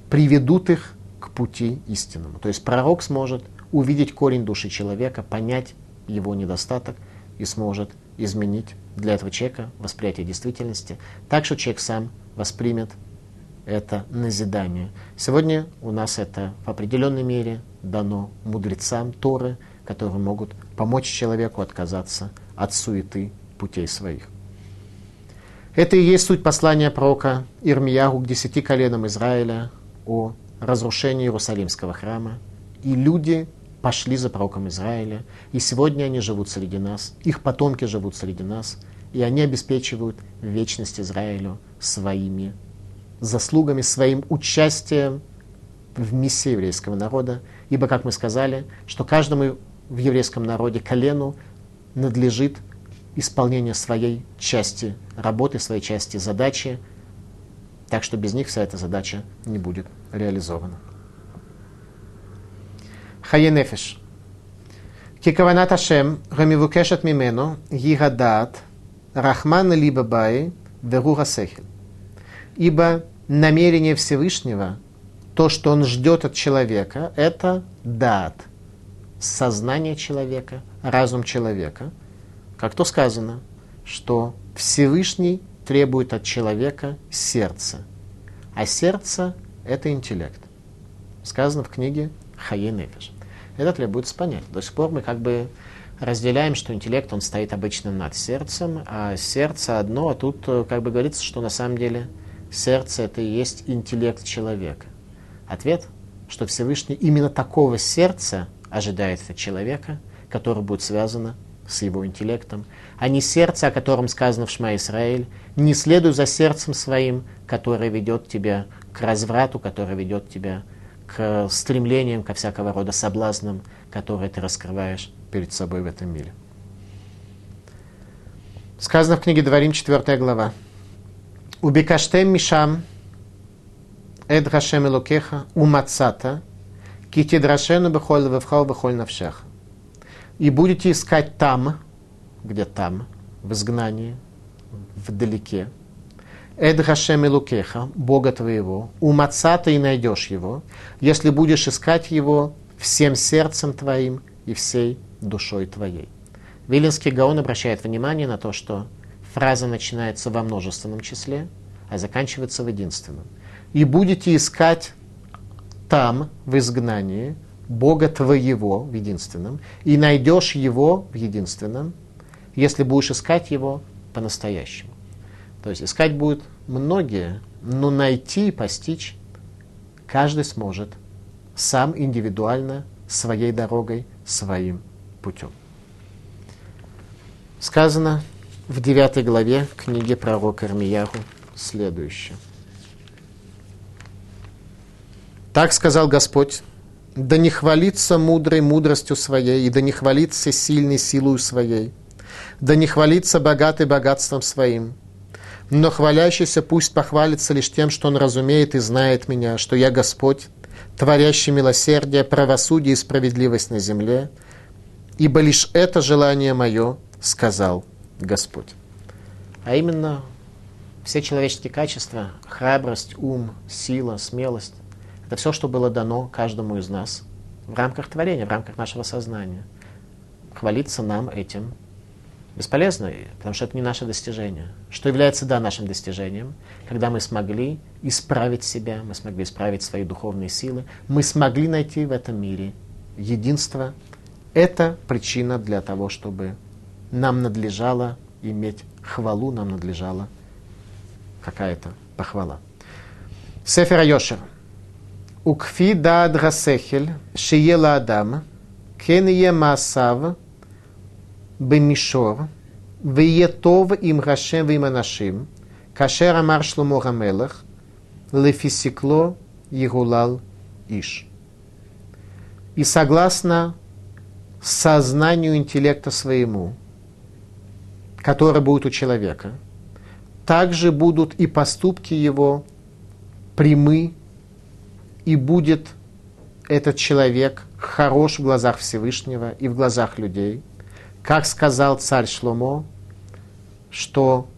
приведут их к пути истинному. То есть пророк сможет увидеть корень души человека, понять его недостаток и сможет изменить для этого человека восприятие действительности, так что человек сам воспримет это назидание. Сегодня у нас это в определенной мере дано мудрецам Торы, которые могут помочь человеку отказаться от суеты путей своих. Это и есть суть послания пророка Ирмиягу к десяти коленам Израиля о разрушении Иерусалимского храма. И люди пошли за пророком Израиля, и сегодня они живут среди нас, их потомки живут среди нас, и они обеспечивают вечность Израилю своими заслугами, своим участием в миссии еврейского народа. Ибо, как мы сказали, что каждому в еврейском народе колену надлежит исполнение своей части работы, своей части задачи, так что без них вся эта задача не будет реализована хаенефеш. Кикаванат Ашем, Гамивукешат Мимену, Гигадат, Рахман Либабай, Веруга Сехель. Ибо намерение Всевышнего, то, что он ждет от человека, это дат, сознание человека, разум человека. Как то сказано, что Всевышний требует от человека сердца, а сердце – это интеллект. Сказано в книге Хаей непеш. Это требуется понять. До сих пор мы как бы разделяем, что интеллект, он стоит обычно над сердцем, а сердце одно, а тут э, как бы говорится, что на самом деле – сердце это и есть интеллект человека? Ответ, что Всевышний именно такого сердца ожидает от человека, которое будет связано с его интеллектом, а не сердце, о котором сказано в Шма Исраиль, не следуй за сердцем своим, которое ведет тебя к разврату, которое ведет тебя к стремлениям, ко всякого рода соблазнам, которые ты раскрываешь перед собой в этом мире. Сказано в книге Дворим, 4 глава. Убекаштем мишам эд Хашем Элокеха умацата ки тедрашену бехоль вевхал бехоль навшех. И будете искать там, где там, в изгнании, вдалеке, Эд Хашем Лукеха, Бога твоего, умаца ты и найдешь его, если будешь искать его всем сердцем твоим и всей душой твоей. Виленский Гаон обращает внимание на то, что фраза начинается во множественном числе, а заканчивается в единственном. И будете искать там, в изгнании, Бога твоего в единственном, и найдешь его в единственном, если будешь искать его по-настоящему. То есть искать будут многие, но найти и постичь каждый сможет сам индивидуально, своей дорогой, своим путем. Сказано в 9 главе книги пророка Ирмияру следующее. Так сказал Господь, да не хвалится мудрой мудростью своей, и да не хвалится сильной силой своей, да не хвалится богатый богатством своим, но хвалящийся пусть похвалится лишь тем, что он разумеет и знает меня, что я Господь, творящий милосердие, правосудие и справедливость на земле, ибо лишь это желание мое, сказал Господь. А именно все человеческие качества, храбрость, ум, сила, смелость, это все, что было дано каждому из нас в рамках творения, в рамках нашего сознания. Хвалиться нам этим бесполезно, потому что это не наше достижение. Что является, да, нашим достижением, когда мы смогли исправить себя, мы смогли исправить свои духовные силы, мы смогли найти в этом мире единство. Это причина для того, чтобы нам надлежало иметь хвалу, нам надлежала какая-то похвала. Сефер Айошер. Укфи дад гасехель шиела адам, кен е масав, бемишор, веетов им Гашем им анашим, кашер амар шломо гамелах, лефисикло егулал иш. И согласно сознанию интеллекта своему, который будет у человека, также будут и поступки его прямы, и будет этот человек хорош в глазах Всевышнего и в глазах людей – как сказал царь Шломо, что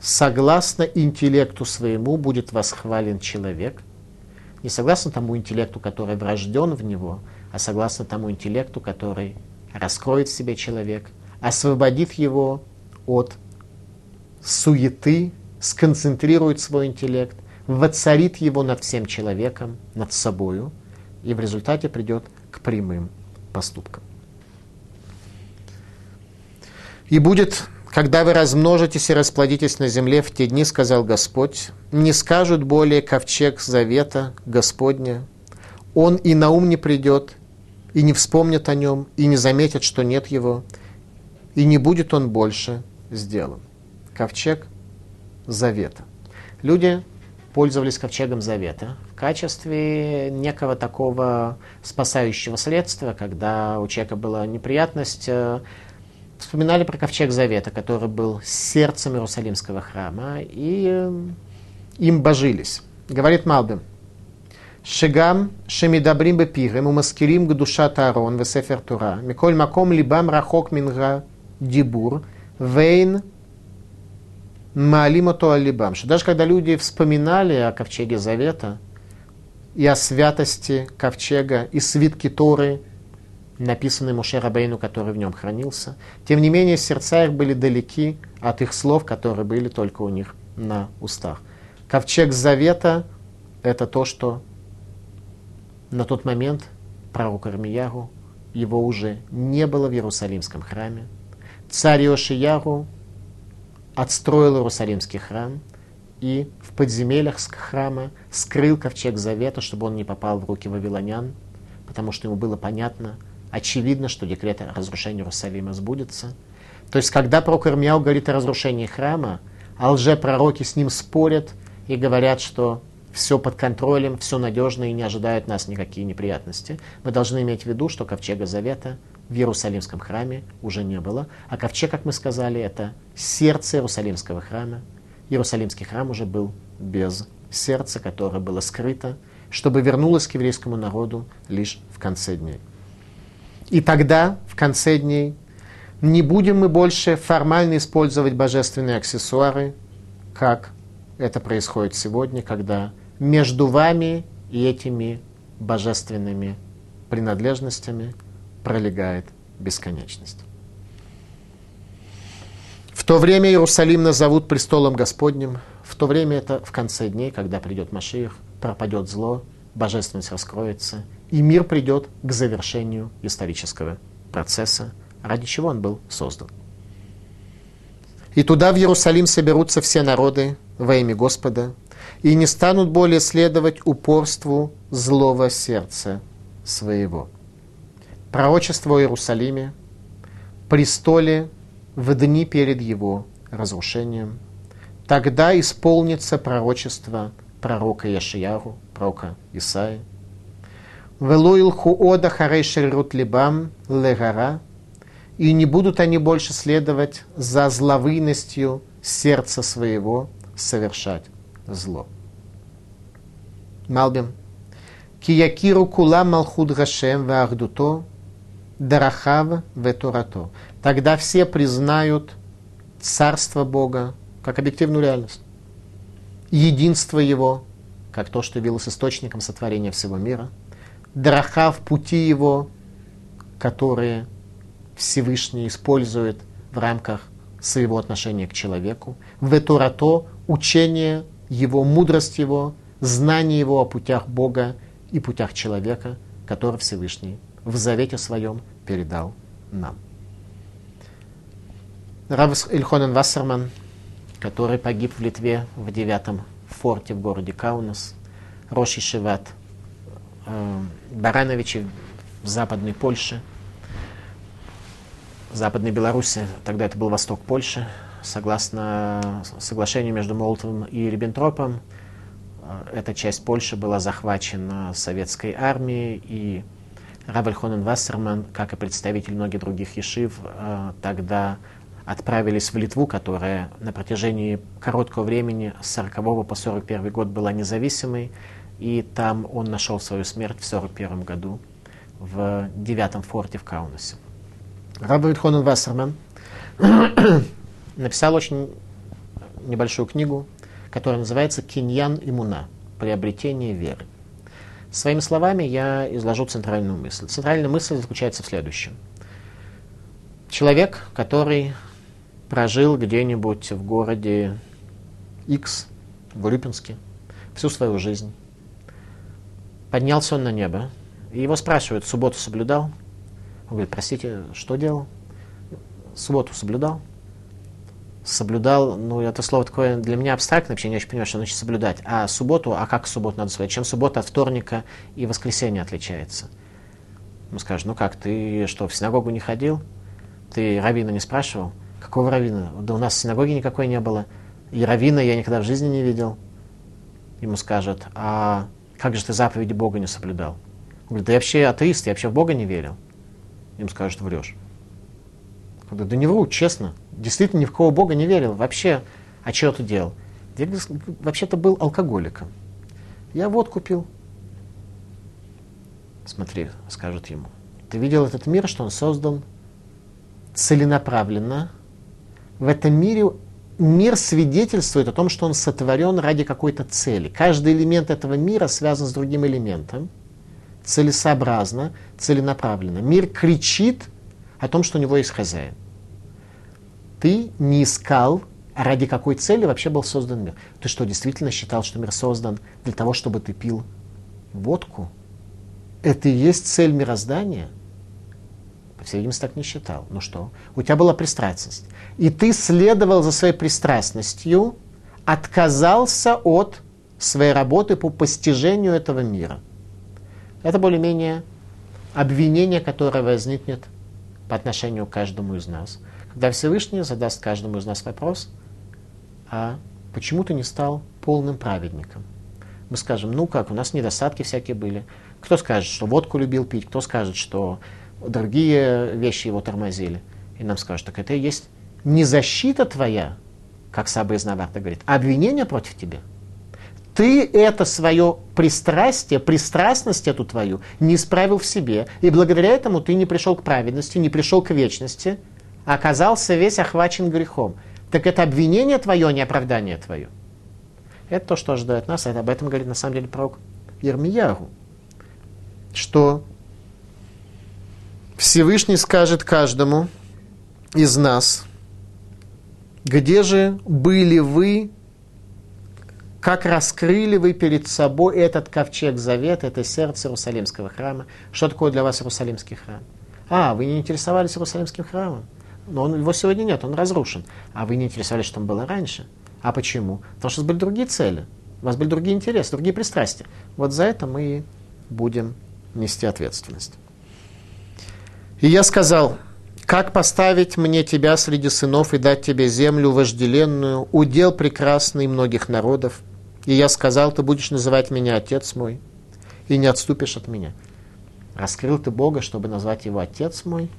согласно интеллекту своему будет восхвален человек, не согласно тому интеллекту, который врожден в него, а согласно тому интеллекту, который раскроет в себе человек, освободит его от суеты, сконцентрирует свой интеллект, воцарит его над всем человеком, над собою, и в результате придет к прямым поступкам. И будет когда вы размножитесь и расплодитесь на земле в те дни, сказал Господь, не скажут более ковчег завета Господня. Он и на ум не придет, и не вспомнит о нем, и не заметит, что нет его, и не будет он больше сделан. Ковчег завета. Люди пользовались ковчегом завета в качестве некого такого спасающего следствия, когда у человека была неприятность, э, вспоминали про ковчег Завета, который был сердцем Иерусалимского храма, и э, им божились. Говорит Малбим, Шигам шемидабрим бепирем умаскирим гдуша Таарон весефер Тура, миколь маком либам рахок минга дибур, вейн маалимото алибам. Что даже когда люди вспоминали о ковчеге Завета и о святости ковчега и свитки Торы, написанный Муше Рабейну, который в нем хранился. Тем не менее, сердца их были далеки от их слов, которые были только у них на устах. Ковчег Завета – это то, что на тот момент пророк Армияру, его уже не было в Иерусалимском храме. Царь Иошияру отстроил Иерусалимский храм и в подземельях храма скрыл ковчег Завета, чтобы он не попал в руки вавилонян, потому что ему было понятно – очевидно, что декрет о разрушении Иерусалима сбудется. То есть, когда пророк Ирмияу говорит о разрушении храма, а лжепророки с ним спорят и говорят, что все под контролем, все надежно и не ожидают нас никакие неприятности, мы должны иметь в виду, что ковчега Завета в Иерусалимском храме уже не было, а ковчег, как мы сказали, это сердце Иерусалимского храма. Иерусалимский храм уже был без сердца, которое было скрыто, чтобы вернулось к еврейскому народу лишь в конце дней. И тогда, в конце дней, не будем мы больше формально использовать божественные аксессуары, как это происходит сегодня, когда между вами и этими божественными принадлежностями пролегает бесконечность. В то время Иерусалим назовут престолом Господним. В то время это в конце дней, когда придет Машиих, пропадет зло, божественность раскроется, и мир придет к завершению исторического процесса, ради чего он был создан. И туда, в Иерусалим, соберутся все народы во имя Господа, и не станут более следовать упорству злого сердца своего. Пророчество о Иерусалиме, престоле в дни перед его разрушением. Тогда исполнится пророчество пророка Яшияру, пророка Исаи. Велуилху ода харей шеррут либам легара, и не будут они больше следовать за зловыностью сердца своего совершать зло. Малбим. Киякиру кула малхуд гашем вахдуто дарахав ветурато. Тогда все признают царство Бога как объективную реальность. Единство Его, как то, что явилось источником сотворения всего мира. Дарахав пути Его, которые Всевышний использует в рамках своего отношения к человеку. Ветурато – учение его, мудрость его, знание его о путях Бога и путях человека, который Всевышний в завете своем передал нам. Рав Ильхонен Вассерман, который погиб в Литве в девятом форте в городе Каунас, Роши Шиват, Барановичи в Западной Польше – Западной Беларуси, тогда это был восток Польши, согласно соглашению между Молотовым и Риббентропом, э, эта часть Польши была захвачена советской армией, и Рабель Хонен Вассерман, как и представитель многих других ешив, э, тогда отправились в Литву, которая на протяжении короткого времени, с 40 по 41 год, была независимой, и там он нашел свою смерть в 41 году в девятом форте в Каунасе. Раб Хонен Вассерман [CLEARS THROAT] написал очень небольшую книгу, которая называется «Киньян имуна. Приобретение веры». Своими словами я изложу центральную мысль. Центральная мысль заключается в следующем. Человек, который прожил где-нибудь в городе X, в Урюпинске, всю свою жизнь, поднялся он на небо, и его спрашивают, субботу соблюдал? Он говорит, простите, что делал? Субботу соблюдал? Соблюдал, ну, это слово такое для меня абстрактное, вообще не очень понимаю, что значит соблюдать. А субботу, а как субботу надо соблюдать? Чем суббота от вторника и воскресенья отличается? Он скажет, ну как, ты что, в синагогу не ходил? Ты равина не спрашивал? Какого равина? Да у нас синагоги никакой не было. И равина я никогда в жизни не видел. Ему скажет, а как же ты заповеди Бога не соблюдал? Он говорит, да я вообще атеист, я вообще в Бога не верил им скажут, врешь. Когда, да не вру, честно. Действительно ни в кого Бога не верил. Вообще, а что ты делал? Я вообще-то был алкоголиком. Я водку пил. Смотри, скажут ему. Ты видел этот мир, что он создан целенаправленно. В этом мире мир свидетельствует о том, что он сотворен ради какой-то цели. Каждый элемент этого мира связан с другим элементом целесообразно, целенаправленно. Мир кричит о том, что у него есть хозяин. Ты не искал, ради какой цели вообще был создан мир. Ты что, действительно считал, что мир создан для того, чтобы ты пил водку? Это и есть цель мироздания? По всей видимости, так не считал. Ну что? У тебя была пристрастность. И ты следовал за своей пристрастностью, отказался от своей работы по постижению этого мира – это более-менее обвинение, которое возникнет по отношению к каждому из нас. Когда Всевышний задаст каждому из нас вопрос, а почему ты не стал полным праведником? Мы скажем, ну как, у нас недостатки всякие были. Кто скажет, что водку любил пить, кто скажет, что другие вещи его тормозили. И нам скажут, так это и есть не защита твоя, как Саба из Наварта говорит, а обвинение против тебя – ты это свое пристрастие, пристрастность эту твою не исправил в себе. И благодаря этому ты не пришел к праведности, не пришел к вечности, а оказался весь охвачен грехом. Так это обвинение твое, а не оправдание твое. Это то, что ожидает нас. Это об этом говорит на самом деле пророк Ермияру. Что Всевышний скажет каждому из нас, где же были вы, как раскрыли вы перед собой этот ковчег завет, это сердце Иерусалимского храма. Что такое для вас Иерусалимский храм? А, вы не интересовались Иерусалимским храмом? Но он, его сегодня нет, он разрушен. А вы не интересовались, что там было раньше? А почему? Потому что у вас были другие цели, у вас были другие интересы, другие пристрастия. Вот за это мы и будем нести ответственность. И я сказал, как поставить мне тебя среди сынов и дать тебе землю вожделенную, удел прекрасный многих народов. И я сказал, ты будешь называть меня отец мой, и не отступишь от меня. Раскрыл ты Бога, чтобы назвать его отец мой.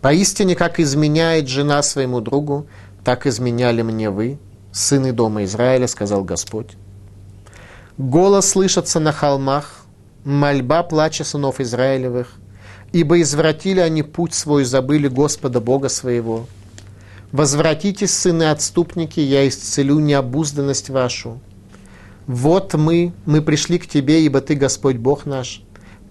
Поистине, как изменяет жена своему другу, так изменяли мне вы, сыны дома Израиля, сказал Господь. Голос слышится на холмах, мольба плача сынов Израилевых, ибо извратили они путь свой, забыли Господа Бога своего. Возвратитесь, сыны отступники, я исцелю необузданность вашу. Вот мы, мы пришли к тебе, ибо ты Господь Бог наш.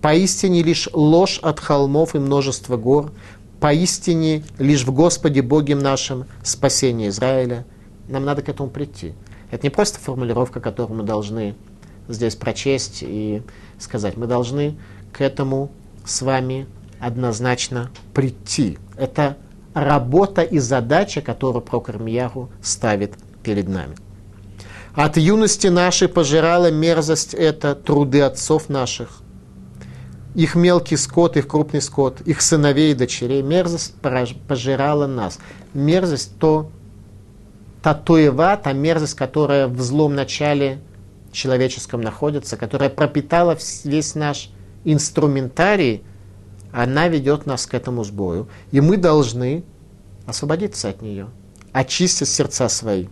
Поистине лишь ложь от холмов и множество гор, поистине лишь в Господе Боге нашем спасение Израиля. Нам надо к этому прийти. Это не просто формулировка, которую мы должны здесь прочесть и сказать. Мы должны к этому с вами однозначно прийти. Это работа и задача, которую Прокор Мьяху ставит перед нами. От юности нашей пожирала мерзость это труды отцов наших. Их мелкий скот, их крупный скот, их сыновей и дочерей. Мерзость пожирала нас. Мерзость то, та туева, та мерзость, которая в злом начале человеческом находится, которая пропитала весь наш инструментарий, она ведет нас к этому сбою. И мы должны освободиться от нее, очистить сердца свои,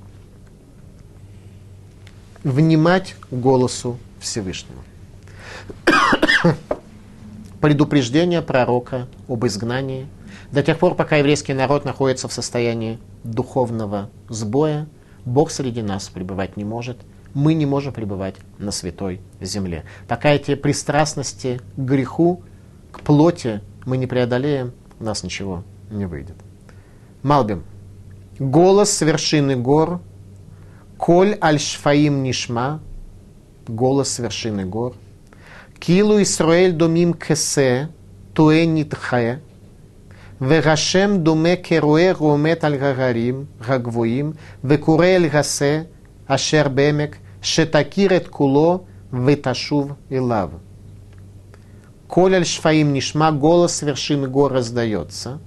внимать голосу Всевышнего. [COUGHS] Предупреждение пророка об изгнании. До тех пор, пока еврейский народ находится в состоянии духовного сбоя, Бог среди нас пребывать не может – мы не можем пребывать на святой земле. Пока эти пристрастности к греху, к плоти мы не преодолеем, у нас ничего не выйдет. Малбим. Голос с вершины гор. Коль аль-шфаим нишма. Голос с вершины гор. Килу Исраэль домим кесе. Туэ нитхэ. וגשם דומה כרועה רועמת על הגרים הגבוהים, וקורא אל גסה אשר בעמק Шетакирет куло выташув и лав. Коль шфаим нишма, голос с вершины гор раздается.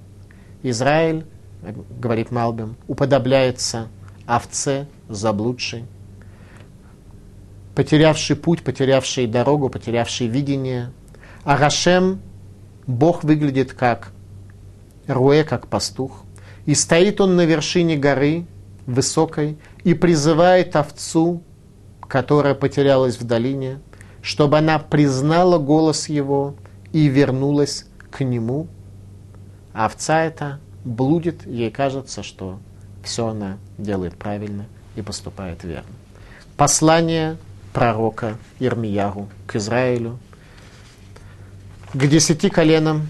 Израиль, говорит Малбим, уподобляется овце заблудшей, потерявший путь, потерявший дорогу, потерявший видение. А Рашем, Бог выглядит как Руэ, как пастух. И стоит он на вершине горы высокой и призывает овцу которая потерялась в долине, чтобы она признала голос его и вернулась к нему. А овца эта блудит, ей кажется, что все она делает правильно и поступает верно. Послание пророка Ирмияру к Израилю, к десяти коленам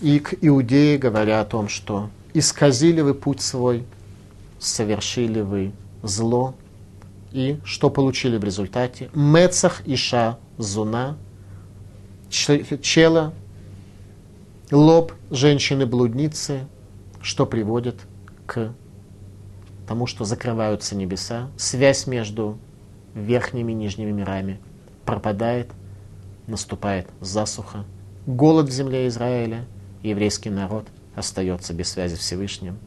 и к Иудее, говоря о том, что исказили вы путь свой, совершили вы зло, и что получили в результате? Мецах Иша Зуна, чела, лоб женщины-блудницы, что приводит к тому, что закрываются небеса, связь между верхними и нижними мирами пропадает, наступает засуха, голод в земле Израиля, еврейский народ остается без связи с Всевышним.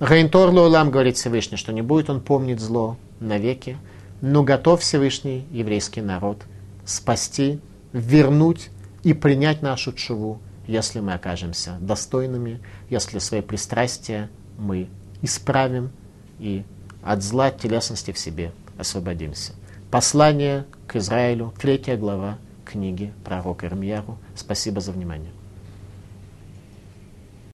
Рейнтор Лоулам говорит Всевышний, что не будет он помнить зло, навеки, но готов Всевышний еврейский народ спасти, вернуть и принять нашу чуву, если мы окажемся достойными, если свои пристрастия мы исправим и от зла телесности в себе освободимся. Послание к Израилю, третья глава книги пророка Ирмияру. Спасибо за внимание.